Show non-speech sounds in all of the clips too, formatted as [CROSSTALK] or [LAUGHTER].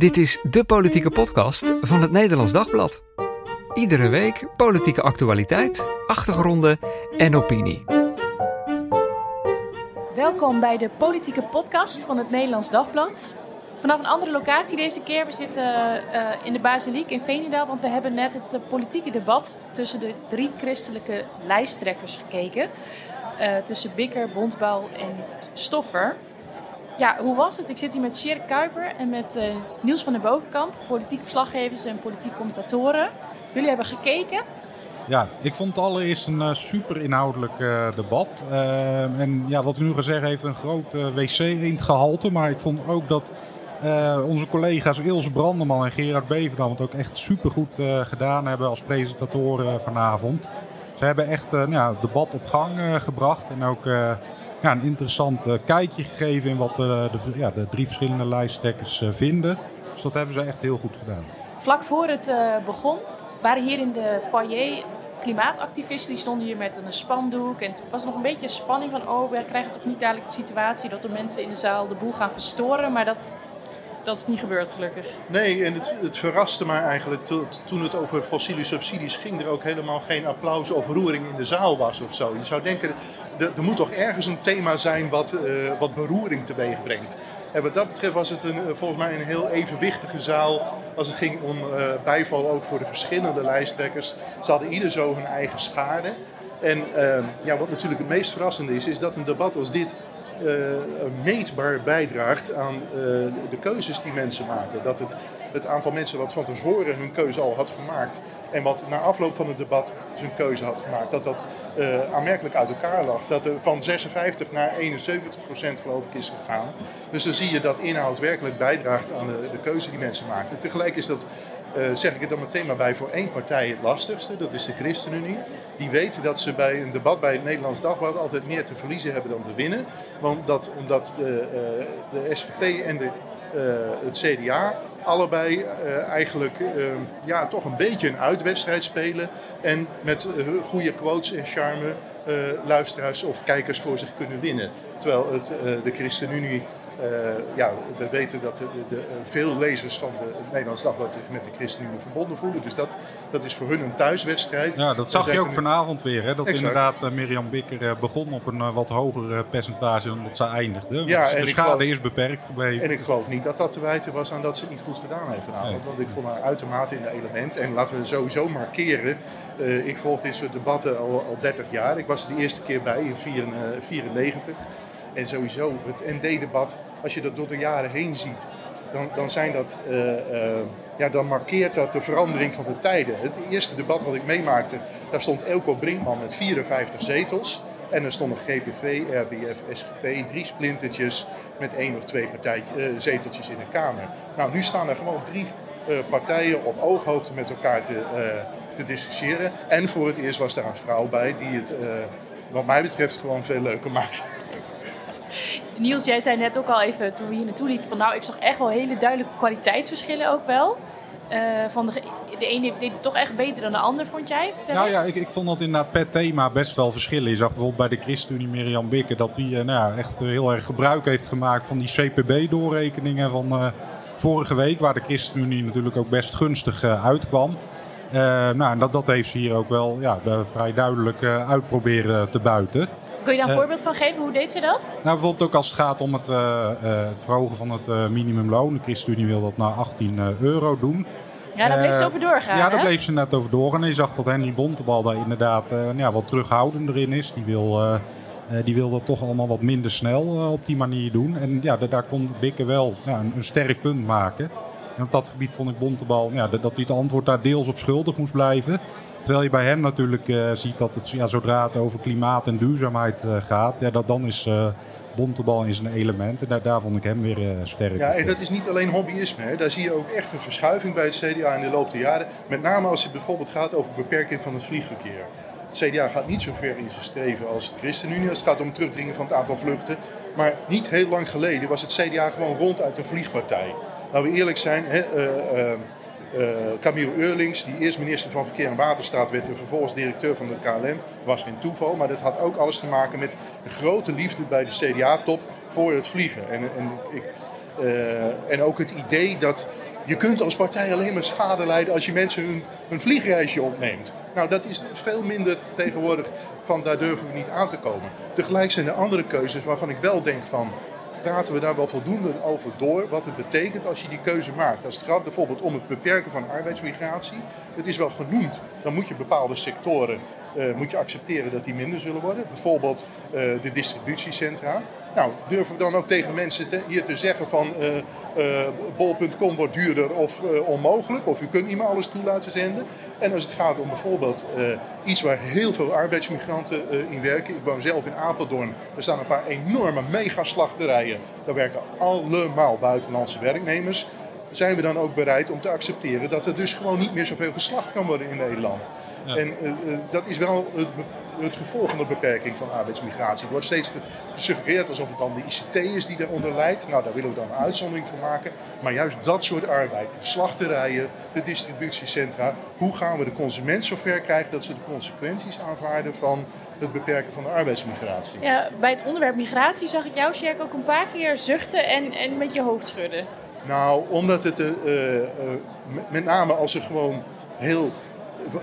Dit is de politieke podcast van het Nederlands Dagblad. Iedere week politieke actualiteit, achtergronden en opinie. Welkom bij de politieke podcast van het Nederlands Dagblad. Vanaf een andere locatie deze keer. We zitten uh, in de Basiliek in Veenendaal, want we hebben net het uh, politieke debat tussen de drie christelijke lijsttrekkers gekeken. Uh, tussen Bikker, Bontbouw en Stoffer. Ja, hoe was het? Ik zit hier met Sjerk Kuiper en met uh, Niels van der Bovenkamp, politiek verslaggevers en politiek commentatoren. Jullie hebben gekeken. Ja, ik vond het allereerst een uh, super inhoudelijk uh, debat. en ja, wat ik nu ga zeggen heeft een groot wc-eendgehalte. Maar ik vond ook dat onze collega's Ilse Brandeman en Gerard Beverdam het ook echt super goed gedaan hebben als presentatoren vanavond. Ze hebben echt nou, het debat op gang gebracht en ook ja, een interessant uh, kijkje gegeven in wat uh, de, ja, de drie verschillende lijsttrekkers uh, vinden. Dus dat hebben ze echt heel goed gedaan. Vlak voor het begon waren hier in de foyer klimaatactivisten. Die stonden hier met een spandoek. En het was nog een beetje spanning van... oh, we krijgen toch niet dadelijk de situatie... dat er mensen in de zaal de boel gaan verstoren. Maar dat, dat is niet gebeurd, gelukkig. Nee, en het, het verraste mij eigenlijk toen het over fossiele subsidies ging, er ook helemaal geen applaus of roering in de zaal was of zo. Je zou denken, er, moet toch ergens een thema zijn wat, uh, wat beroering teweeg brengt. En wat dat betreft was het een, volgens mij een heel evenwichtige zaal als het ging om uh, bijval ook voor de verschillende lijsttrekkers. Ze hadden ieder zo hun eigen schade. En uh, ja, wat natuurlijk het meest verrassende is, is dat een debat als dit meetbaar bijdraagt aan uh, de keuzes die mensen maken. Dat het, het aantal mensen wat van tevoren hun keuze al had gemaakt en wat na afloop van het debat zijn keuze had gemaakt, dat dat uh, aanmerkelijk uit elkaar lag. Dat er van 56 naar 71 procent geloof ik is gegaan. Dus dan zie je dat inhoud werkelijk bijdraagt aan de, de keuze die mensen maakten. Tegelijk is dat zeg ik het dan meteen maar bij voor één partij het lastigste. Dat is de ChristenUnie. Die weten dat ze bij een debat bij het Nederlands Dagblad altijd meer te verliezen hebben dan te winnen. Want dat, omdat de, uh, de SGP en de, uh, het CDA allebei eigenlijk ja, toch een beetje een uitwedstrijd spelen. En met goede quotes en charme luisteraars of kijkers voor zich kunnen winnen. Terwijl het, de ChristenUnie ja, we weten dat de, de, de, veel lezers van de, het Nederlands Dagblad zich met de ChristenUnie verbonden voelen. Dus dat, dat is voor hun een thuiswedstrijd. Ja, dat zag je ook vanavond weer. Hè? Dat exact. inderdaad uh, Mirjam Bikker begon op een wat hoger percentage dan dat ze eindigde. Ja, dus de schade geloof, is beperkt gebleven. En ik geloof niet dat dat te wijten was aan dat ze het niet goed gedaan heeft vanavond. Nee. Want ik vond haar uitermate in de element. En laten we sowieso markeren. ik volg dit soort debatten al, al 30 jaar. Ik was er de eerste keer bij in 1994. En sowieso het ND-debat, als je dat door de jaren heen ziet, dan, dan, zijn dat, uh, uh, ja, dan markeert dat de verandering van de tijden. Het eerste debat wat ik meemaakte, daar stond Elko Brinkman met 54 zetels. En er stonden GPV, RBF, SGP, drie splintertjes met één of twee partij, uh, zeteltjes in de Kamer. Nou, nu staan er gewoon drie partijen op ooghoogte met elkaar te, te discussiëren. En voor het eerst was daar een vrouw bij die het, wat mij betreft, gewoon veel leuker maakt. Niels, jij zei net ook al even toen we hier naartoe liepen... van nou, ik zag echt wel hele duidelijke kwaliteitsverschillen ook wel. Uh, van de, de ene deed het toch echt beter dan de ander, vond jij? Nou ja, ik, ik vond dat inderdaad per thema best wel verschillen. Je zag bijvoorbeeld bij de ChristenUnie Mirjam Bikke... dat die uh, nou ja, echt heel erg gebruik heeft gemaakt van die CPB-doorrekeningen van uh, vorige week... waar de ChristenUnie natuurlijk ook best gunstig uitkwam. nou, en dat, dat heeft ze hier ook wel ja, vrij duidelijk uitproberen te buiten. Kun je daar een uh, voorbeeld van geven? Hoe deed ze dat? Nou, bijvoorbeeld ook als het gaat om het, uh, uh, het verhogen van het minimumloon. De ChristenUnie wil dat naar 18 euro doen. Ja, daar bleef ze over doorgaan. Ja, hè? daar bleef ze net over doorgaan. En je zag dat Henry Bontebal daar inderdaad ja, wat terughoudender in is. Die wil, die wil dat toch allemaal wat minder snel op die manier doen. En ja, daar kon Bikke wel ja, een, een, sterk punt maken. En op dat gebied vond ik Bontebal ja, dat hij het antwoord daar deels op schuldig moest blijven. Terwijl je bij hem natuurlijk uh, ziet dat het, ja, zodra het over klimaat en duurzaamheid uh, gaat, ja, dat dan is uh, Bontebal in zijn element. En daar, daar vond ik hem weer sterk. Ja, en dat is niet alleen hobbyisme. Hè. Daar zie je ook echt een verschuiving bij het CDA in de loop der jaren. Met name als het bijvoorbeeld gaat over beperking van het vliegverkeer. Het CDA gaat niet zo ver in zijn streven als de ChristenUnie. Het gaat om terugdringen van het aantal vluchten. Maar niet heel lang geleden was het CDA gewoon ronduit een vliegpartij. Laten we eerlijk zijn. Hè, uh, Camille Eurlings, die eerst minister van Verkeer en Waterstaat werd en vervolgens directeur van de KLM, was geen toeval. Maar dat had ook alles te maken met grote liefde bij de CDA-top voor het vliegen. En, en ik, en ook het idee dat je kunt als partij alleen maar schade leiden als je mensen hun, hun vliegreisje opneemt. Nou, dat is veel minder tegenwoordig van daar durven we niet aan te komen. Tegelijk zijn er andere keuzes waarvan ik wel denk van praten we daar wel voldoende over door wat het betekent als je die keuze maakt. Als het gaat bijvoorbeeld om het beperken van arbeidsmigratie, het is wel genoemd, dan moet je bepaalde sectoren uh, moet je accepteren dat die minder zullen worden. Bijvoorbeeld uh, de distributiecentra. Nou, durven we dan ook tegen mensen te, hier te zeggen van uh, bol.com wordt duurder of onmogelijk. Of u kunt niet meer alles toe laten zenden. En als het gaat om bijvoorbeeld iets waar heel veel arbeidsmigranten in werken. Ik woon zelf in Apeldoorn. Er staan een paar enorme megaslachterijen. Daar werken allemaal buitenlandse werknemers zijn we dan ook bereid om te accepteren dat er dus gewoon niet meer zoveel geslacht kan worden in Nederland. En uh, dat is wel het, het, gevolg van de beperking van arbeidsmigratie. Het wordt steeds gesuggereerd alsof het dan de ICT is die daaronder leidt. Nou, daar willen we dan een uitzondering voor maken. Maar juist dat soort arbeid, de slachterijen, de distributiecentra, hoe gaan we de consument zover krijgen dat ze de consequenties aanvaarden van het beperken van de arbeidsmigratie? Ja, bij het onderwerp migratie zag ik jou, Sjerk, ook een paar keer zuchten en, en met je hoofd schudden. Nou, omdat het uh, uh, met name als er gewoon heel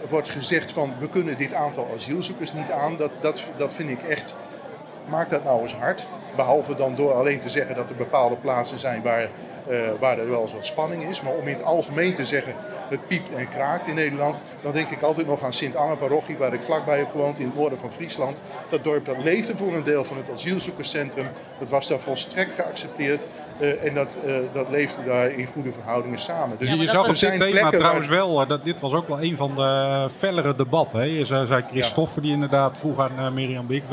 wordt gezegd van we kunnen dit aantal asielzoekers niet aan, dat, dat, dat vind ik echt, maak dat nou eens hard. Behalve dan door alleen te zeggen dat er bepaalde plaatsen zijn waar uh, waar er wel eens wat spanning is. Maar om in het algemeen te zeggen, het piept en kraakt in Nederland, dan denk ik altijd nog aan Sint-Anna-parochie, waar ik vlakbij heb gewoond in het noorden van Friesland. Dat dorp dat leefde voor een deel van het asielzoekerscentrum. Dat was daar volstrekt geaccepteerd uh, en dat, uh, dat leefde daar in goede verhoudingen samen. Dus ja, je zag op dit thema trouwens wel, dat dit was ook wel een van de fellere debatten. Hè? Je zei Christoffer ja. die inderdaad vroeg aan Mirjam Beek,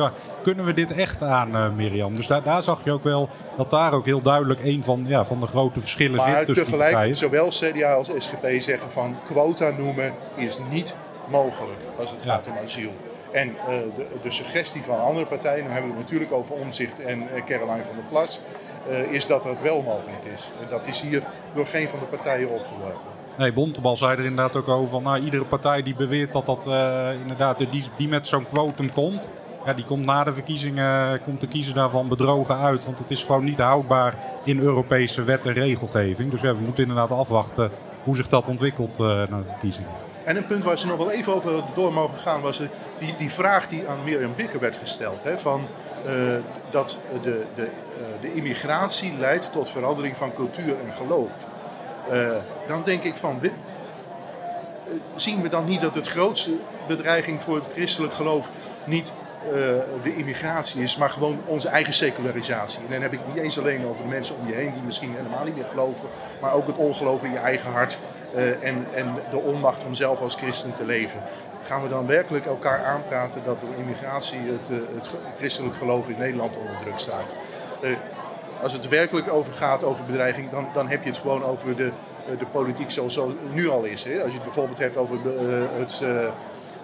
kunnen we dit echt aan Mirjam? Dus daar, daar zag je ook wel dat daar ook heel duidelijk een van, ja, van de grote verschillen maar zit. Maar tegelijk, zowel CDA als SGP zeggen van quota noemen is niet mogelijk als het gaat om asiel. En uh, de, de, suggestie van andere partijen, dan hebben we het natuurlijk over Omzicht en uh, Caroline van der Plas, uh, is dat het wel mogelijk is. dat is hier door geen van de partijen opgeworpen. Nee, Bontebal zei er inderdaad ook over van nou, iedere partij die beweert dat dat inderdaad die, die met zo'n quotum komt, ja, die komt na de verkiezingen, komt de kiezer daarvan bedrogen uit. Want het is gewoon niet houdbaar in Europese wet en regelgeving. Dus we moeten inderdaad afwachten hoe zich dat ontwikkelt uh, na de verkiezingen. En een punt waar ze nog wel even over door mogen gaan was die, die vraag die aan Mirjam Bikker werd gesteld. Hè, van, uh, dat de, de, de immigratie leidt tot verandering van cultuur en geloof. dan denk ik van, zien we dan niet dat het grootste bedreiging voor het christelijk geloof niet de immigratie is, maar gewoon onze eigen secularisatie. En dan heb ik niet eens alleen over de mensen om je heen die misschien helemaal niet meer geloven, maar ook het ongeloof in je eigen hart uh, en, en de onmacht om zelf als christen te leven. Gaan we dan werkelijk elkaar aanpraten dat door immigratie het, uh, het christelijk geloof in Nederland onder druk staat? als het werkelijk over gaat, over bedreiging, dan, dan heb je het gewoon over de, de politiek zoals het nu al is. Hè? Als je het bijvoorbeeld hebt over het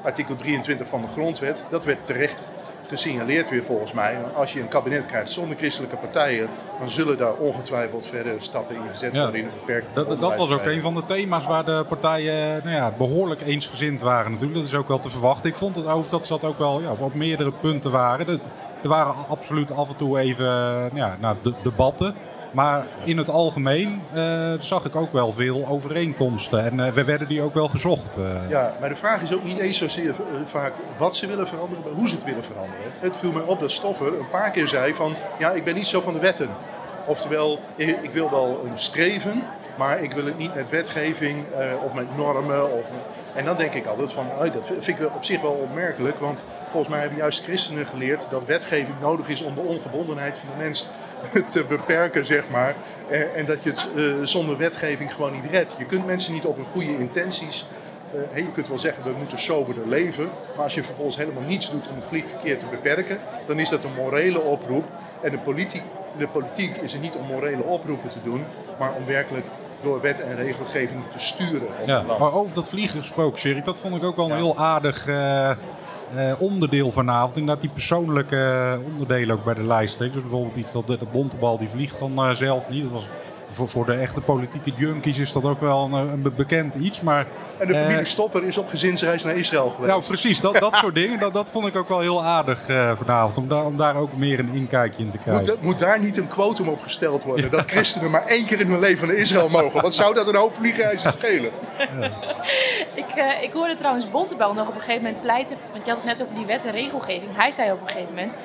artikel 23 van de grondwet. Dat werd terecht gesignaleerd weer volgens mij. Als je een kabinet krijgt zonder christelijke partijen, dan zullen daar ongetwijfeld verder stappen in gezet worden in het beperken dat, dat was ook een van de thema's waar de partijen nou ja, behoorlijk eensgezind waren natuurlijk. Dat is ook wel te verwachten. Ik vond het over dat ze dat ook wel ja, op meerdere punten waren. Er waren absoluut af en toe even ja, nou, de, debatten. Maar in het algemeen uh, zag ik ook wel veel overeenkomsten. En uh, we werden die ook wel gezocht. Uh. Ja, maar de vraag is ook niet eens zozeer vaak wat ze willen veranderen, maar hoe ze het willen veranderen. Het viel me op dat Stoffer een paar keer zei van... ja, ik ben niet zo van de wetten. Oftewel, ik wil wel een streven, maar ik wil het niet met wetgeving uh, of met normen. Of, en dan denk ik altijd van, oh, dat vind ik op zich wel opmerkelijk. Want volgens mij hebben juist christenen geleerd dat wetgeving nodig is om de ongebondenheid van de mens [LAUGHS] te beperken, zeg maar. En, en dat je het uh, zonder wetgeving gewoon niet redt. Je kunt mensen niet op hun goede intenties je kunt wel zeggen we moeten soberder leven, maar als je vervolgens helemaal niets doet om het vliegverkeer te beperken, dan is dat een morele oproep. En de politiek, de politiek is er niet om morele oproepen te doen, maar om werkelijk door wet en regelgeving te sturen. Op ja, land. Maar over dat vliegen gesproken, Sherry, dat vond ik ook wel een ja. heel aardig uh, uh, onderdeel vanavond. Inderdaad, die persoonlijke onderdelen ook bij de lijst. Dus bijvoorbeeld iets dat de, de bontebal die vliegt dan zelf niet. Dat was voor, voor de echte politieke junkies is dat ook wel een, een bekend iets. Maar, En de familie eh, Stoffer is op gezinsreis naar Israël geweest. Nou, precies, dat, dat soort dingen. Dat, dat vond ik ook wel heel aardig eh, vanavond. Om daar, om daar ook meer een inkijkje in te krijgen. Moet, moet daar niet een quotum op gesteld worden? Dat christenen maar één keer in hun leven naar Israël mogen. Wat zou dat een hoop vliegreizen schelen? Ik, eh, ik hoorde trouwens Bontebal nog op een gegeven moment pleiten. Want je had het net over die wet en regelgeving. Hij zei op een gegeven moment.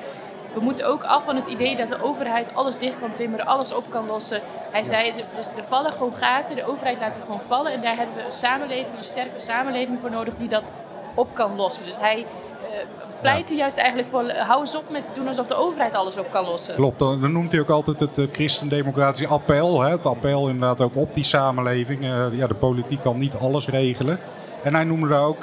We moeten ook af van het idee dat de overheid alles dicht kan timmeren, alles op kan lossen. Hij zei, er- dus er vallen gewoon gaten, de overheid laat er gewoon vallen. En daar hebben we een samenleving, een sterke samenleving voor nodig die dat op kan lossen. Dus hij eh, pleitte juist eigenlijk voor, eh, hou eens op met doen alsof de overheid alles op kan lossen. Klopt, dan, dan noemt hij ook altijd het eh, christendemocratisch appel. Hè? Het appel inderdaad ook op die samenleving. Ja, de politiek kan niet alles regelen. En hij noemde daar ook,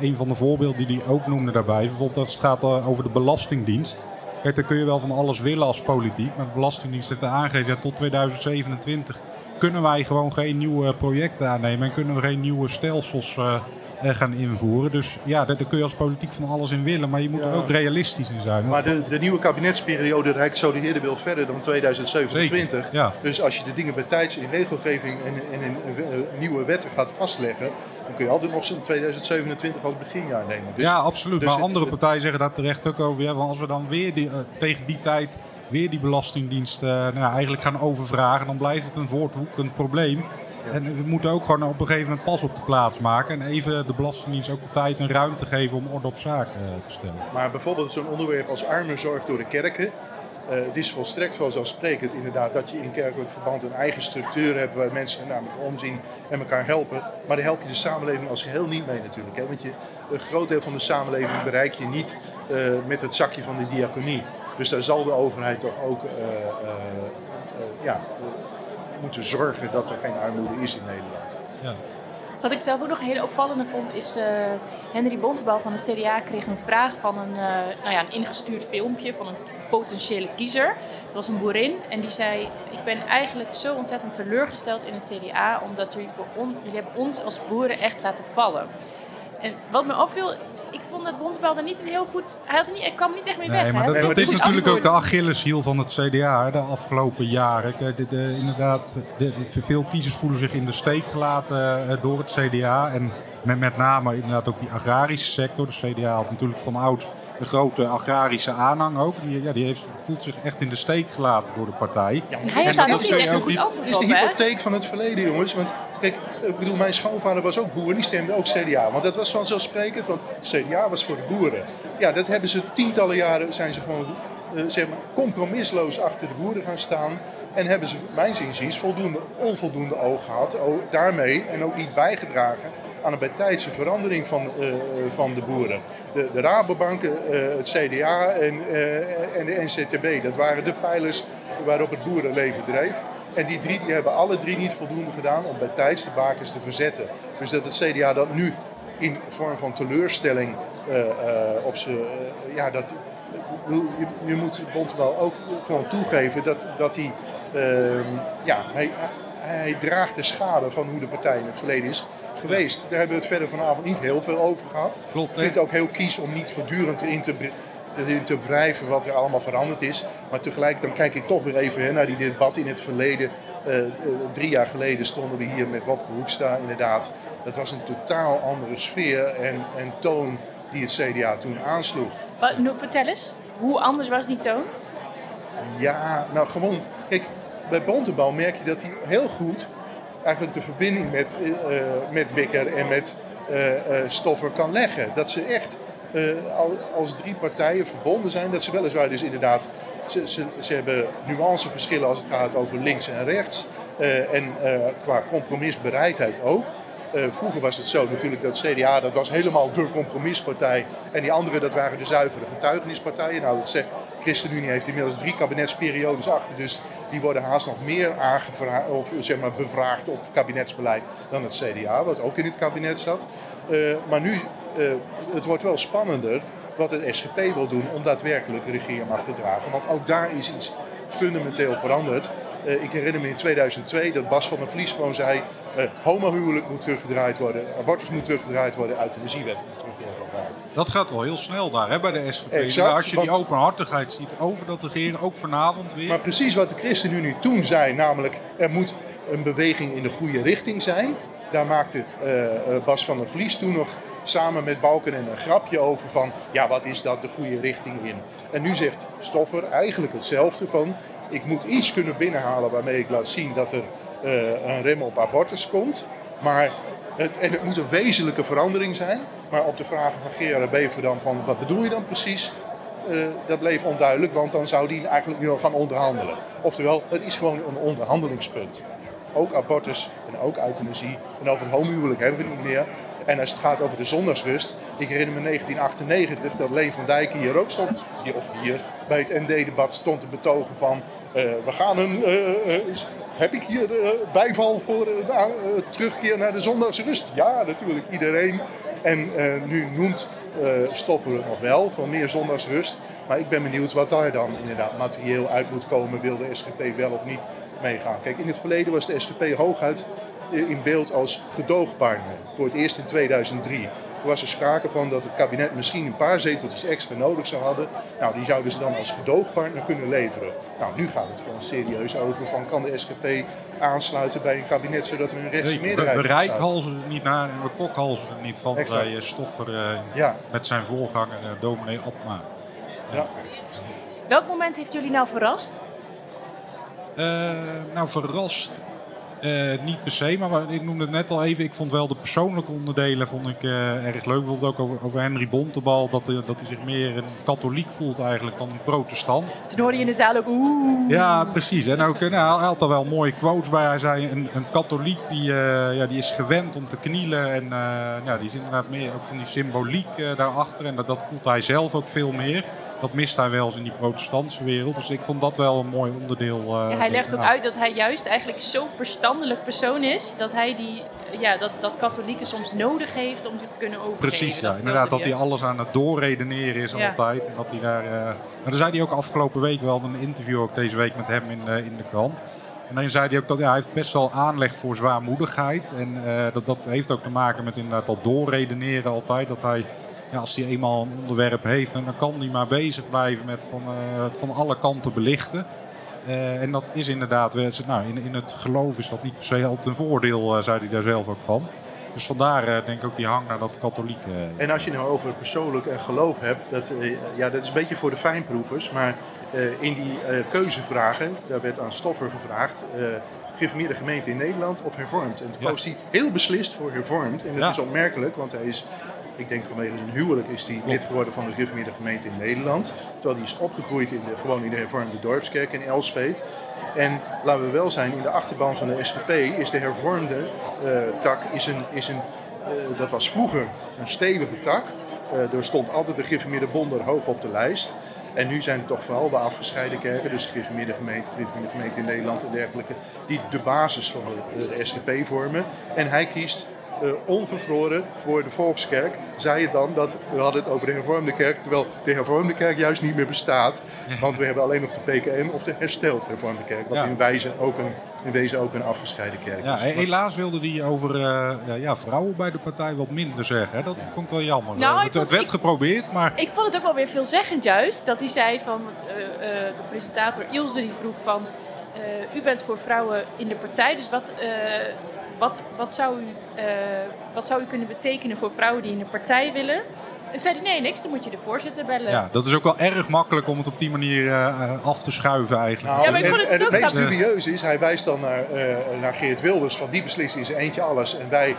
een van de voorbeelden die hij ook noemde daarbij, bijvoorbeeld als het gaat over de Belastingdienst. Kijk, dan kun je wel van alles willen als politiek, maar de Belastingdienst heeft aangegeven, ja, tot 2027 kunnen wij gewoon geen nieuwe projecten aannemen en kunnen we geen nieuwe stelsels eh, gaan invoeren. Dus ja, daar, daar kun je als politiek van alles in willen, maar je moet er ook realistisch in zijn. Maar de, de nieuwe kabinetsperiode reikt zo de heerde wil verder dan 2027. Zeker, ja. Dus als je de dingen bij tijds in regelgeving en, en in eh, nieuwe wetten gaat vastleggen, dan kun je altijd nog zo'n 2027 als beginjaar nemen. Dus, ja, absoluut. dus maar andere het- partijen zeggen daar terecht ook over. Ja, want als we dan weer die, eh, tegen die tijd weer die belastingdienst eh, nou, eigenlijk gaan overvragen, dan blijft het een voortwoekend probleem. En we moeten ook gewoon op een gegeven moment pas op de plaats maken. En even de Belastingdienst ook de tijd en ruimte geven om orde op zaken eh, te stellen. Maar bijvoorbeeld zo'n onderwerp als armenzorg door de kerken. Eh, het is volstrekt vanzelfsprekend inderdaad dat je in kerkelijk verband een eigen structuur hebt waar mensen elkaar omzien en elkaar helpen. Maar daar help je de samenleving als geheel niet mee natuurlijk. Hè? Want je, een groot deel van de samenleving bereik je niet eh, met het zakje van de diaconie. Dus daar zal de overheid toch ook eh, ja, moeten zorgen dat er geen armoede is in Nederland. Ja. Wat ik zelf ook nog een hele opvallende vond, is eh, Henry Bontebal van het CDA kreeg een vraag van een, eh, nou ja, een ingestuurd filmpje van een potentiële kiezer. Het was een boerin en die zei: Ik ben eigenlijk zo ontzettend teleurgesteld in het CDA, omdat jullie, voor jullie hebben ons als boeren echt laten vallen. En wat me opviel, ik vond dat Bontebal er niet een heel goed. Hij, had er niet, hij kwam niet echt mee weg. Nee, maar hè? dat, Nee, maar dat is natuurlijk ook de antwoord. Achilleshiel van het CDA hè, de afgelopen jaren. De, de- inderdaad, de, de- veel kiezers voelen zich in de steek gelaten eh, door het CDA. En met, met name inderdaad ook die agrarische sector. De CDA had natuurlijk van ouds een grote agrarische aanhang ook. Die, ja, die heeft, voelt zich echt in de steek gelaten door de partij. Ja, hij En heeft daar dat ook niet echt een ook goed niet- Het antwoord is op, de hè? hypotheek van het verleden, jongens. Want kijk, ik bedoel, mijn schoonvader was ook boer, die stemde ook CDA. Want dat was vanzelfsprekend, want CDA was voor de boeren. Ja, dat hebben ze tientallen jaren, zijn ze gewoon eh, zeg maar, compromisloos achter de boeren gaan staan. En hebben ze, mijns inziens, voldoende, onvoldoende oog gehad. daarmee en ook niet bijgedragen aan een bijtijdse verandering van, eh, eh, van de boeren. De, de Rabobanken, eh, het CDA en, en de NCTB, dat waren de pijlers waarop het boerenleven dreef. En die drie die hebben alle drie niet voldoende gedaan om bij tijds de bakens te verzetten. Dus dat het CDA dat nu in vorm van teleurstelling eh, eh, op zijn. eh, ja, dat. Je, je moet Bontebal ook gewoon toegeven dat, dat hij. ehm, ja, hij, hij draagt de schade van hoe de partij in het verleden is geweest. Daar hebben we het verder vanavond niet heel veel over gehad. Klopt, Ik vind het ook heel kies om niet voortdurend erin te, erin te wrijven wat er allemaal veranderd is. Maar tegelijk dan kijk ik toch weer even hè, naar die debat in het verleden. Eh, eh, drie jaar geleden stonden we hier met Wopke Hoekstra inderdaad. Dat was een totaal andere sfeer en, en toon die het CDA toen aansloeg. Wat, nou, vertel eens, hoe anders was die toon? Ja, nou gewoon. Kijk, bij Bontebal merk je dat hij heel goed eigenlijk de verbinding met, eh, met Bikker en met eh, Stoffer kan leggen. Dat ze echt als drie partijen verbonden zijn. Dat ze weliswaar dus inderdaad, ze, ze, ze hebben nuanceverschillen als het gaat over links en rechts. eh, en eh, qua compromisbereidheid ook. Eh, vroeger was het zo natuurlijk dat CDA dat was helemaal de compromispartij. En die anderen dat waren de zuivere getuigenispartijen. Nou, het zegt, ChristenUnie heeft inmiddels drie kabinetsperiodes achter. Dus die worden haast nog meer aangevraagd, of zeg maar bevraagd op kabinetsbeleid dan het CDA, wat ook in het kabinet zat. Eh, maar nu, eh, het wordt wel spannender wat het SGP wil doen om daadwerkelijk regeermacht te dragen. Want ook daar is iets fundamenteel veranderd. Eh, ik herinner me in 2002 dat Bas van der Vlies gewoon zei... Uh, homohuwelijk moet teruggedraaid worden, abortus moet teruggedraaid worden, euthanasiewet moet teruggedraaid. Dat gaat wel heel snel daar hè, bij de SGP. Exact, als je die openhartigheid ziet over dat regeren, ook vanavond weer. Maar precies wat de ChristenUnie toen zei, namelijk er moet een beweging in de goede richting zijn. Daar maakte uh, Bas van der Vlies toen nog samen met Balken en een grapje over van... ja, wat is dat de goede richting in? En nu zegt Stoffer eigenlijk hetzelfde van... ik moet iets kunnen binnenhalen waarmee ik laat zien dat er uh, een rem op abortus komt. Maar het, en het moet een wezenlijke verandering zijn. Maar op de vragen van Gerard Beverdam van wat bedoel je dan precies? Uh, dat bleef onduidelijk, want dan zou die eigenlijk nu al gaan onderhandelen. Oftewel, het is gewoon een onderhandelingspunt. Ook abortus en ook euthanasie. En over het homohuwelijk hebben we het niet meer. En als het gaat over de zondagsrust. Ik herinner me 1998 dat Leen van Dijk hier ook stond. Hier, of hier bij het ND-debat stond te betogen van. Uh, we gaan een. Uh, heb ik hier bijval voor de terugkeer naar de zondagsrust? Ja, natuurlijk, iedereen. En nu noemt Stoffen het nog wel van meer zondagsrust. Maar ik ben benieuwd wat daar dan inderdaad materieel uit moet komen. Wil de SGP wel of niet meegaan? Kijk, in het verleden was de SGP hooguit in beeld als gedoogpartner. Voor het eerst in 2003. Er was er sprake van dat het kabinet misschien een paar zeteltjes extra nodig zou hadden. Nou, die zouden ze dan als gedoogpartner kunnen leveren. Nou, nu gaat het gewoon serieus over van kan de SGP aansluiten bij een kabinet zodat er een rechtse meerderheid We, we rijkhalzen er niet naar en we kokhalzen er niet van bij uh, Stoffer uh, ja. met zijn voorganger uh, dominee Abma. Ja. ja. Welk moment heeft jullie nou verrast? nou, verrast uh, niet per se, maar ik noemde het net al even. Ik vond wel de persoonlijke onderdelen vond ik, uh, erg leuk. Bijvoorbeeld ook over, over Henry Bontebal. Dat, uh, dat hij zich meer een katholiek voelt eigenlijk dan een protestant. Toen hoorde je in de zaal ook oeh. Ja, precies. En ook, nou, hij had er wel mooie quotes bij. Hij zei een, een katholiek die, ja, die is gewend om te knielen. En ja, die is inderdaad meer ook van die symboliek daarachter. En dat, dat voelt hij zelf ook veel meer dat mist hij wel eens in die protestantse wereld. Dus ik vond dat wel een mooi onderdeel. Uh, ja, hij legt ook uit dat hij juist eigenlijk zo'n verstandelijk persoon is. Dat hij die, ja, dat, dat katholieken soms nodig heeft om zich te kunnen overgeven. Precies, ja. Inderdaad, dat hij alles aan het doorredeneren is altijd. En dat hij daar, uh, maar dan zei hij ook afgelopen week wel een interview ook deze week met hem in, uh, in de krant. En dan zei hij ook dat ja, hij heeft best wel aanleg voor zwaarmoedigheid. En dat, dat heeft ook te maken met inderdaad dat doorredeneren altijd. Dat hij ja, als hij eenmaal een onderwerp heeft, dan kan hij maar bezig blijven met van, uh, het van alle kanten belichten. Uh, en dat is inderdaad, nou, in, in het geloof is dat niet per se altijd een voordeel, uh, zei hij daar zelf ook van. Dus vandaar denk ik ook die hang naar dat katholieke. En als je nou over persoonlijk en geloof hebt, dat, ja, dat is een beetje voor de fijnproevers. Maar in die keuzevragen, daar werd aan Stoffer gevraagd, gereformeerde gemeente in Nederland of hervormd. En toen koos hij heel beslist voor hervormd. En dat ja. is opmerkelijk, want hij is ik denk vanwege zijn huwelijk is hij lid geworden van de gereformeerde gemeente in Nederland. Terwijl hij is opgegroeid in de, gewoon in de hervormde dorpskerk in Elspeet. En laten we wel zijn, in de achterban van de SGP is de hervormde uh, tak, is een, is een, uh, dat was vroeger een stevige tak. Uh, er stond altijd de gereformeerde bond hoog op de lijst. En nu zijn het toch vooral de afgescheiden kerken, dus de gemeente, de gemeente in Nederland en dergelijke, die de basis van de, de SGP vormen. En hij kiest uh, onvervroren voor de Volkskerk. Zei je dan dat we hadden het over de hervormde kerk, terwijl de hervormde kerk juist niet meer bestaat. Want we hebben alleen nog de PKN of de hersteld hervormde kerk. Wat in, wijze ook een, in wezen ook een afgescheiden kerk ja, is. Helaas wilde hij over uh, ja, vrouwen bij de partij wat minder zeggen. Dat vond ik wel jammer. Nou, het, het, werd ik, geprobeerd, maar... Ik vond het ook wel weer veelzeggend juist. Dat hij zei van, uh, de presentator Ilse die vroeg van... u bent voor vrouwen in de partij, dus wat wat, wat, zou u, uh, wat zou u kunnen betekenen voor vrouwen die in de partij willen? En zei hij, nee, niks, dan moet je de voorzitter bellen. Ja, dat is ook wel erg makkelijk om het op die manier uh, af te schuiven eigenlijk. Nou, ja, maar ik vond het, en, en het meest dubieuze is, hij wijst dan naar, uh, naar Geert Wilders van die beslissing is eentje alles. En wij,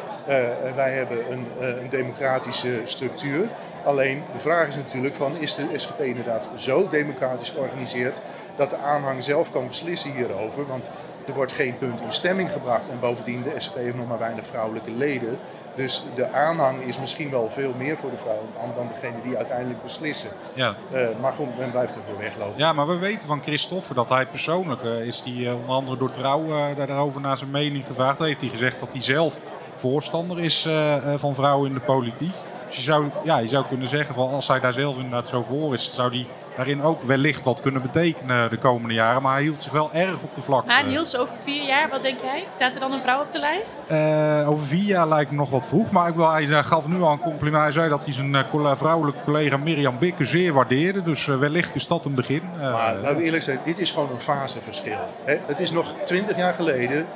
wij hebben een, een democratische structuur. Alleen de vraag is natuurlijk van, is de SGP inderdaad zo democratisch georganiseerd dat de aanhang zelf kan beslissen hierover? Want er wordt geen punt in stemming gebracht. En bovendien, de SP heeft nog maar weinig vrouwelijke leden. Dus de aanhang is misschien wel veel meer voor de vrouwen dan degene die uiteindelijk beslissen. Ja. Uh, maar goed, men blijft ervoor weglopen. Ja, maar we weten van Christoffer dat hij persoonlijk uh, is die uh, onder andere door Trouw daarover naar zijn mening gevraagd. heeft hij gezegd dat hij zelf voorstander is van vrouwen in de politiek. Dus je zou, ja, je zou kunnen zeggen, van als hij daar zelf inderdaad zo voor is, zou hij daarin ook wellicht wat kunnen betekenen de komende jaren. Maar hij hield zich wel erg op de vlakte. Maar Niels, over vier jaar, wat denk jij? Staat er dan een vrouw op de lijst? Uh, over vier jaar lijkt me nog wat vroeg. Maar ik wil, hij gaf nu al een compliment. Hij zei dat hij zijn vrouwelijke collega Mirjam Bikke zeer waardeerde. Dus wellicht is dat een begin. maar laten we eerlijk zijn, dit is gewoon een faseverschil. Hè? Het is nog twintig jaar geleden,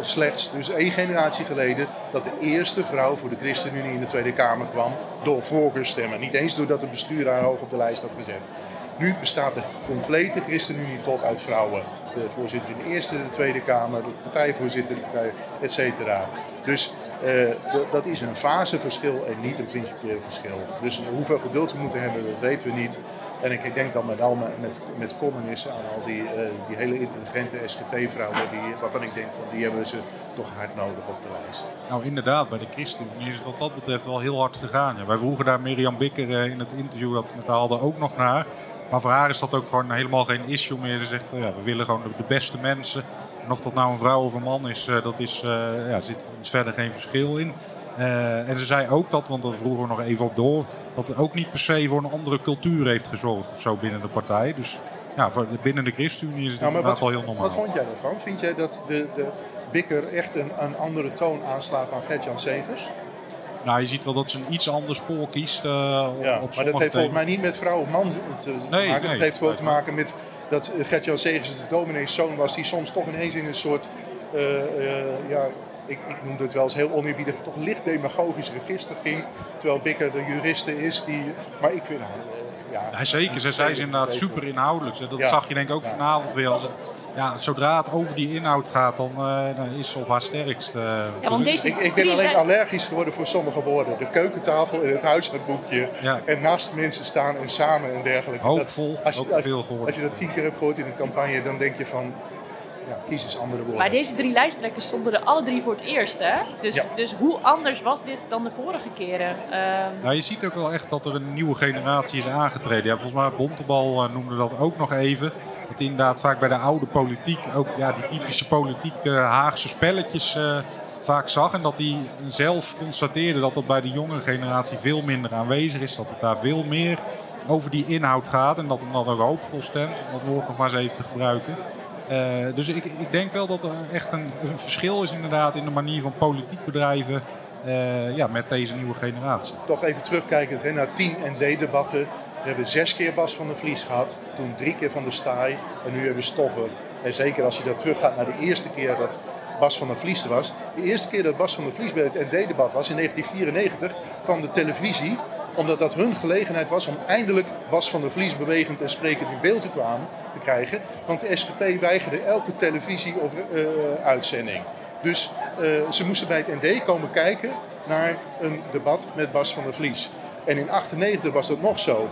slechts, dus één generatie geleden, dat de eerste vrouw voor de ChristenUnie in de Tweede Kamer kwam door voorkeurstemmen. Niet eens doordat het bestuur haar hoog op de lijst had gezet. Nu bestaat de complete ChristenUnie-top uit vrouwen. De voorzitter in de Eerste, de Tweede Kamer, de partijvoorzitter, de partij, et cetera. Dus uh, dat is een faseverschil en niet een principieel verschil. Dus hoeveel geduld we moeten hebben, dat weten we niet. En ik denk dan met name met, met communisten aan al die, uh, die hele intelligente SGP-vrouwen, waarvan ik denk van die hebben ze toch hard nodig op de lijst. Nou inderdaad, bij de ChristenUnie is het wat dat betreft wel heel hard gegaan. Wij vroegen daar Mirjam Bikker uh, in het interview dat we haalden ook nog naar. Maar voor haar is dat ook gewoon helemaal geen issue meer. Ze zegt, ja, we willen gewoon de, beste mensen. En of dat nou een vrouw of een man is, uh, dat is, uh, ja, zit ons verder geen verschil in. Uh, en ze zei ook dat, want daar vroegen we nog even op door, dat het ook niet per se voor een andere cultuur heeft gezorgd of zo binnen de partij. Dus ja, voor, binnen de ChristenUnie is het nou, inderdaad wel heel normaal. Wat vond jij ervan? Vind jij dat de, de Bikker echt een, een andere toon aanslaat dan Gertjan Segers? Nou, je ziet wel dat ze een iets ander spoor kiest. Uh, ja, op maar dat heeft volgens mij niet met vrouw of man te nee, maken. Nee, dat heeft gewoon te maken met dat Gert-Jan Segers de domineeszoon was... die soms toch ineens in een soort... Uh, uh, ja, ik, ik noemde het wel eens heel oneerbiedig, toch licht demagogisch register ging. Terwijl Bikker de juriste is die... Maar ik vind... ja, ja, zeker, ze zei inderdaad super inhoudelijk. Dat ja. zag je denk ik ook vanavond weer als het ja, zodra het over die inhoud gaat, dan, uh, dan is ze op haar sterkst. Uh, ja, want deze ik, ik ben alleen allergisch geworden voor sommige woorden. De keukentafel in het huishoudboekje. Ja. En naast mensen staan en samen en dergelijke. Hoopvol, dat, als, je, als, veel gehoord. als je dat tien keer hebt gehoord in een campagne, dan denk je van... Ja, kies eens andere woorden. Maar deze drie lijsttrekkers stonden er alle drie voor het eerst, hè? Dus, ja. dus hoe anders was dit dan de vorige keren? Um... Nou, je ziet ook wel echt dat er een nieuwe generatie is aangetreden. Ja, volgens mij Bontebal uh, noemde dat ook nog even het inderdaad vaak bij de oude politiek ook ja, die typische politieke Haagse spelletjes uh, vaak zag. En dat hij zelf constateerde dat dat bij de jongere generatie veel minder aanwezig is. Dat het daar veel meer over die inhoud gaat. En dat hem dan ook hoopvol stemt, om dat woord nog maar eens even te gebruiken. Uh, dus ik, ik, denk wel dat er echt een, verschil is inderdaad in de manier van politiek bedrijven uh, ja, met deze nieuwe generatie. Toch even terugkijkend naar 10 en D-debatten. We hebben zes keer Bas van der Vlies gehad, toen drie keer van de Staaij en nu hebben we Stoffer. En zeker als je dat teruggaat naar de eerste keer dat Bas van der Vlies er was. De eerste keer dat Bas van der Vlies bij het ND-debat was, in 1994, kwam de televisie omdat dat hun gelegenheid was om eindelijk Bas van der Vlies bewegend en sprekend in beeld te, kwamen, te krijgen. Want de SGP weigerde elke televisie- of uh, uitzending. Dus uh, ze moesten bij het ND komen kijken naar een debat met Bas van der Vlies. En in 1998 was dat nog zo.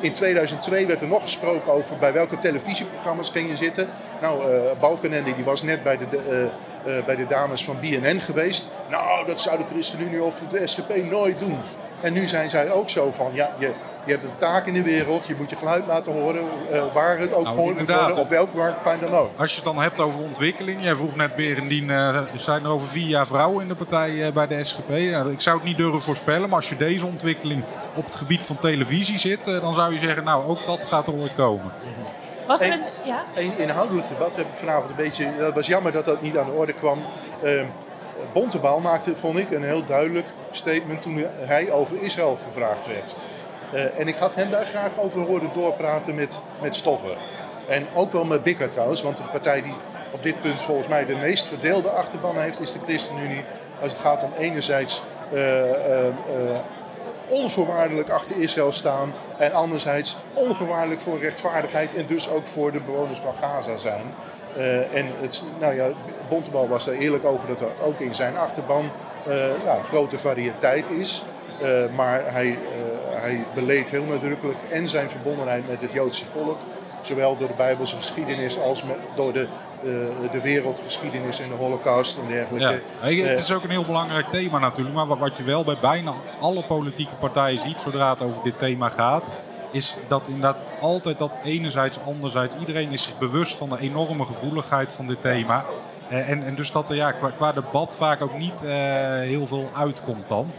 In 2002 werd er nog gesproken over bij welke televisieprogramma's ging je zitten. Nou, uh, Balkenende die was net bij de, uh, bij de dames van BNN geweest. Nou, dat zou de ChristenUnie of de SGP nooit doen. En nu zijn zij ook zo van, ja, je, je hebt een taak in de wereld, je moet je geluid laten horen, uh, waar het ook nou, gehoord moet worden, op welk marktplein dan ook. Als je het dan hebt over ontwikkeling, jij vroeg net Berendien, uh, zijn er over vier jaar vrouwen in de partij uh, bij de SGP? Ik zou het niet durven voorspellen, maar als je deze ontwikkeling op het gebied van televisie zit, dan zou je zeggen, nou ook dat gaat er ooit komen. Was er een, ja? een inhoudelijk debat heb ik vanavond een beetje, dat was jammer dat dat niet aan de orde kwam. Ehm, Bontebal maakte, vond ik, een heel duidelijk statement toen hij over Israël gevraagd werd. Uh, en ik had hem daar graag over horen doorpraten met, met Stoffer. En ook wel met Bikker trouwens, want de partij die op dit punt volgens mij de meest verdeelde achterban heeft, is de ChristenUnie. Als het gaat om enerzijds uh, onvoorwaardelijk achter Israël staan en anderzijds onvoorwaardelijk voor rechtvaardigheid en dus ook voor de bewoners van Gaza zijn. Uh, en het, nou ja, Bontebal was er eerlijk over dat er ook in zijn achterban ja, grote variëteit is. Uh, maar hij, hij beleed heel nadrukkelijk en zijn verbondenheid met het Joodse volk. Zowel door de Bijbelse geschiedenis als met, door de, de wereldgeschiedenis en de holocaust en dergelijke. Ja, het is ook een heel belangrijk thema natuurlijk. Maar wat je wel bij bijna alle politieke partijen ziet zodra het over dit thema gaat is dat inderdaad altijd dat enerzijds, anderzijds. Iedereen is zich bewust van de enorme gevoeligheid van dit thema. Uh, en, en dus dat er ja, qua, qua, debat vaak ook niet uh, heel veel uitkomt dan.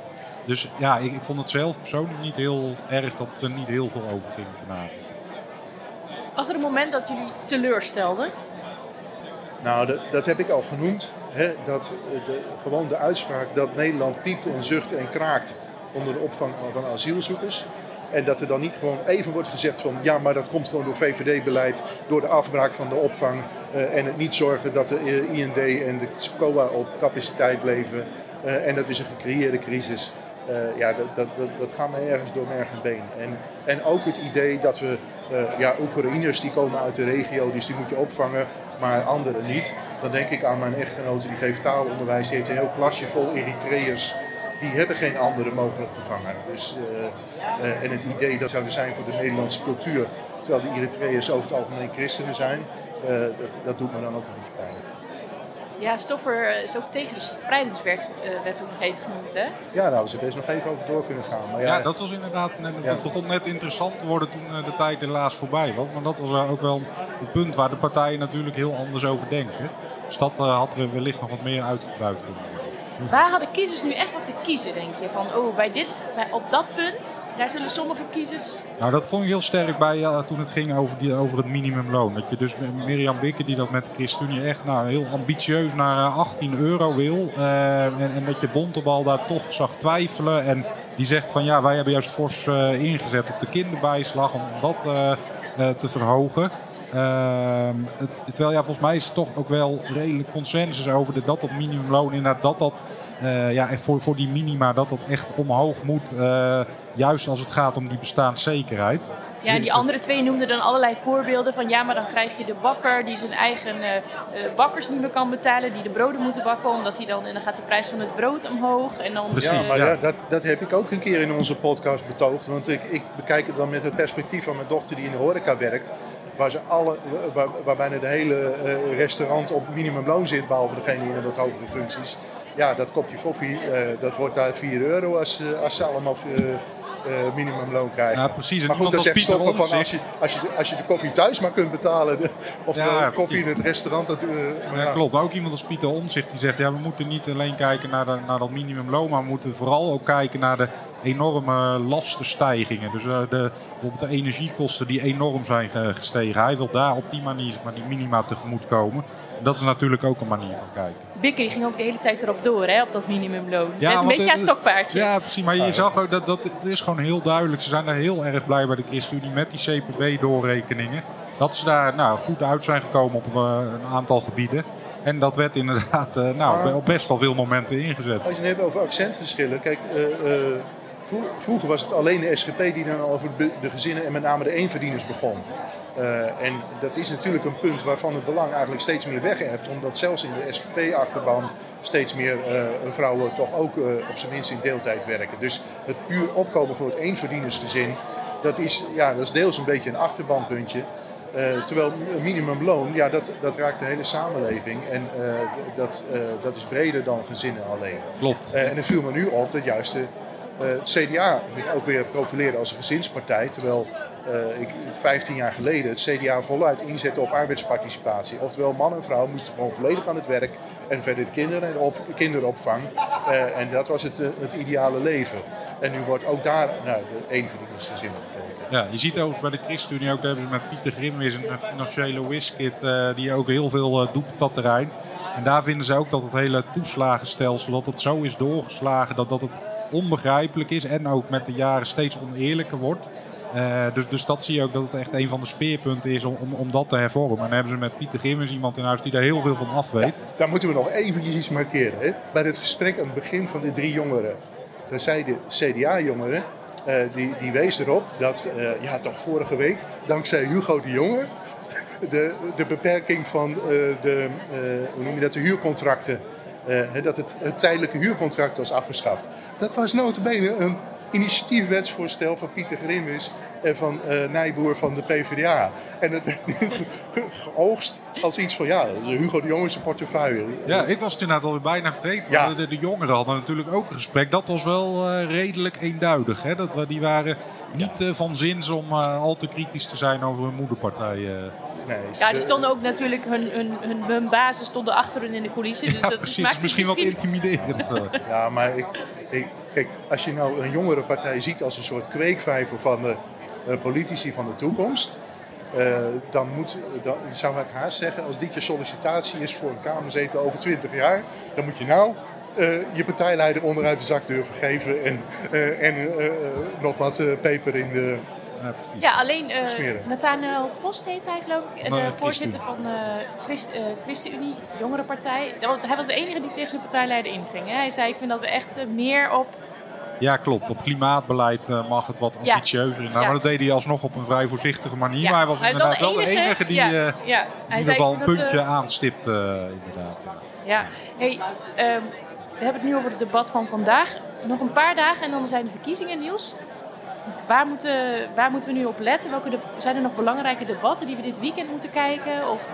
Dus ja, ik, ik vond het zelf persoonlijk niet heel erg dat het er niet heel veel over ging vanavond. Was er een moment dat jullie teleurstelden? Nou, dat, dat heb ik al genoemd. Hè, dat eh, de, gewoon de uitspraak dat Nederland piept en zucht en kraakt onder de opvang van asielzoekers. En dat er dan niet gewoon even wordt gezegd van ja, maar dat komt gewoon door VVD-beleid, door de afbraak van de opvang uh, en het niet zorgen dat de IND en de COA op capaciteit bleven. Uh, en dat is een gecreëerde crisis. ja, dat, dat, dat, gaat mij ergens door merg en been. En, en ook het idee dat we, ja, Oekraïners die komen uit de regio, dus die moet je opvangen, maar anderen niet. Dan denk ik aan mijn echtgenote, die geeft taalonderwijs, die heeft een heel klasje vol Eritreërs die hebben geen andere mogelijk gevangen. Dus, uh, uh, en het idee dat zou zijn voor de Nederlandse cultuur, terwijl de Eritreërs over het algemeen christenen zijn, uh, dat, dat, doet me dan ook een beetje pijn. Ja, Stoffer is ook tegen de spreidingswet werd ook nog even genoemd, hè? Ja, daar hadden ze best nog even over door kunnen gaan. Maar ja, ja dat was inderdaad, het begon net interessant te worden toen de tijd helaas voorbij was. Maar dat was ook wel een punt waar de partijen natuurlijk heel anders over denken. Dus dat hadden we wellicht nog wat meer uitgebuit kunnen Waar hadden kiezers nu echt wat te kiezen, denk je? Van, oh, bij dit, bij, op dat punt, daar zullen sommige kiezers... Nou, dat vond ik heel sterk bij toen het ging over, die, over het minimumloon. Dat je dus Mirjam Bikke, die dat met de ChristenUnie echt nou, heel ambitieus naar 18 euro wil. Uh, en, en, dat je Bontebal daar toch zag twijfelen. En die zegt van, ja, wij hebben juist fors uh, ingezet op de kinderbijslag om dat te verhogen. Uh, het, terwijl ja, volgens mij is er toch ook wel redelijk consensus over de, dat dat minimumloon inderdaad dat dat uh, ja, voor, voor die minima dat dat echt omhoog moet. Uh, juist als het gaat om die bestaanszekerheid. Ja, en die andere twee noemden dan allerlei voorbeelden van ja, maar dan krijg je de bakker die zijn eigen uh, bakkers niet meer kan betalen, die de broden moeten bakken, omdat hij dan en dan gaat de prijs van het brood omhoog. En dan, Precies, ja, maar ja. Dat, dat heb ik ook een keer in onze podcast betoogd, want ik, ik bekijk het dan met het perspectief van mijn dochter die in de horeca werkt waar, ze alle, waar, waar bijna de hele uh, restaurant op minimumloon zit, behalve degene in de wat hogere functies. Ja, dat kopje koffie, uh, dat wordt daar 4 euro als, uh, als ze allemaal minimumloon krijgen. Ja, precies. Maar goed, dat zegt van als je, als, je de, als je de koffie thuis maar kunt betalen, de, of ja, de koffie in het restaurant. Dat, ja, ja, klopt. Ook iemand als Pieter Omzicht die zegt, ja, we moeten niet alleen kijken naar, de, naar dat minimumloon, maar we moeten vooral ook kijken naar de enorme lastenstijgingen. Dus uh, de, bijvoorbeeld de energiekosten die enorm zijn gestegen. Hij wil daar op die manier maar die minima tegemoet komen. Dat is natuurlijk ook een manier van kijken. Bikker ging ook de hele tijd erop door, hè, op dat minimumloon. Ja, een beetje een stokpaardje. Ja, precies. Maar je zag ook dat, dat het is gewoon heel duidelijk. Ze zijn daar heel erg blij bij de ChristenUnie met die CPB-doorrekeningen. Dat ze daar nou, goed uit zijn gekomen op een aantal gebieden. En dat werd inderdaad uh, nou, op best wel veel momenten ingezet. Als je het hebt over accentverschillen. Kijk, uh, uh, Vroeger was het alleen de SGP die dan over de gezinnen en met name de eenverdieners begon. Uh, en dat is natuurlijk een punt waarvan het belang eigenlijk steeds meer weg hebt. Omdat zelfs in de SGP-achterban steeds meer uh, vrouwen toch ook uh, op zijn minst in deeltijd werken. Dus het puur opkomen voor het eenverdienersgezin, dat is, ja, dat is deels een beetje een achterbanpuntje. Terwijl minimumloon, ja, dat, dat raakt de hele samenleving. En dat, dat is breder dan gezinnen alleen. Klopt. en het viel me nu op dat juist de het CDA zich ook weer profileren als een gezinspartij. Terwijl uh, ik 15 jaar geleden het CDA voluit inzette op arbeidsparticipatie. Oftewel, man en vrouw moesten gewoon volledig aan het werk. En verder de kinderen en op, kinderopvang. Uh, en dat was het, het ideale leven. En nu wordt ook daar nou, de eenverdienersgezin gekeken. Ja, je ziet overigens bij de ChristenUnie ook, hebben met Pieter Grim weer een financiële whiskit die ook heel veel doet op dat terrein. En daar vinden ze ook dat het hele toeslagenstelsel, dat het zo is doorgeslagen, dat, dat het onbegrijpelijk is en ook met de jaren steeds oneerlijker wordt. Uh, dus, dus dat zie je ook dat het echt een van de speerpunten is om, om, om dat te hervormen. En dan hebben ze met Pieter Gimmers iemand in huis die daar heel veel van af weet. Daar moeten we nog eventjes iets markeren. Hè? Bij het gesprek aan het begin van de drie jongeren. Daar zei de CDA-jongeren, uh, die, die wees erop dat, uh, ja toch vorige week, dankzij Hugo de Jonge, [LAUGHS] de, de beperking van de, hoe noem je dat, de huurcontracten dat het, het, tijdelijke huurcontract was afgeschaft. Dat was notabene een initiatiefwetsvoorstel van Pieter Grimwis en van uh, Nijboer van de PvdA. En dat werd nu [LAUGHS] geoogst als iets van, ja, Hugo de Jonge portefeuille. Ja, ik was het inderdaad alweer bijna vergeten. Ja. De, de, jongeren hadden natuurlijk ook een gesprek. Dat was wel uh, redelijk eenduidig. Hè? Dat we, die waren niet ja. uh, van zins om al te kritisch te zijn over hun moederpartij. Nee, ja, die stonden ook natuurlijk, hun, hun, hun, hun basis stonden achter hun in de coulissen. Dus ja, dat precies. Maakt misschien, misschien wat intimiderend. ja, maar ik, ik, Kijk, als je nou een jongere partij ziet als een soort kweekvijver van de uh, politici van de toekomst. Uh, dan moet, dan zou ik haast zeggen, als dit je sollicitatie is voor een Kamerzetel over 20 jaar, dan moet je nou uh, je partijleider onderuit de zak durven geven en, en nog wat peper in de, ja, ja, alleen uh, Nathanael Post heet hij geloof ik. De voorzitter van de Christ, uh, ChristenUnie, Jongerenpartij. Hij was de enige die tegen zijn partijleider inging. Hè. Hij zei, ik vind dat we echt meer op ja, klopt. Op klimaatbeleid uh, mag het wat ambitieuzer. Ja. Maar dat deed hij alsnog op een vrij voorzichtige manier. Maar hij was inderdaad wel de enige, die uh, in ieder geval een puntje uh, aanstipt. inderdaad. Ja, hey, um, we hebben het nu over het debat van vandaag. Nog een paar dagen en dan zijn de verkiezingen nieuws. Waar moeten, waar moeten we nu op letten? Welke zijn er nog belangrijke debatten die we dit weekend moeten kijken? Of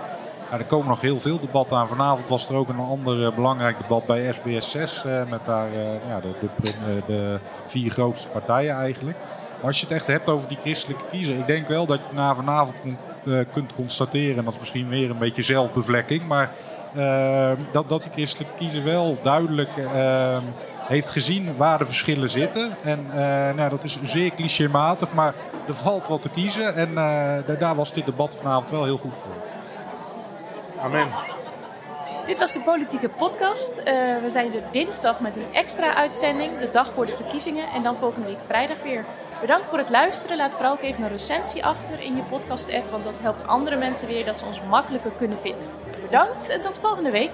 er komen nog heel veel debatten aan. Vanavond was er ook een ander eh, belangrijk debat bij SBS 6. Uh, met daar uh, ja, de, de, vier grootste partijen eigenlijk. Maar als je het echt hebt over die christelijke kiezer. Ik denk wel dat je na vanavond kunt constateren. En dat is misschien weer een beetje zelfbevlekking. Maar dat, dat die christelijke kiezer wel duidelijk heeft gezien waar de verschillen zitten. En nou, dat is zeer clichématig, maar er valt wat te kiezen. En daar was dit debat vanavond wel heel goed voor. Amen. Dit was de politieke podcast. Uh, we zijn de dinsdag met een extra uitzending, de dag voor de verkiezingen. En dan volgende week vrijdag weer. Bedankt voor het luisteren. Laat vooral ook even een recensie achter in je podcast-app, want dat helpt andere mensen weer dat ze ons makkelijker kunnen vinden. Bedankt en tot volgende week.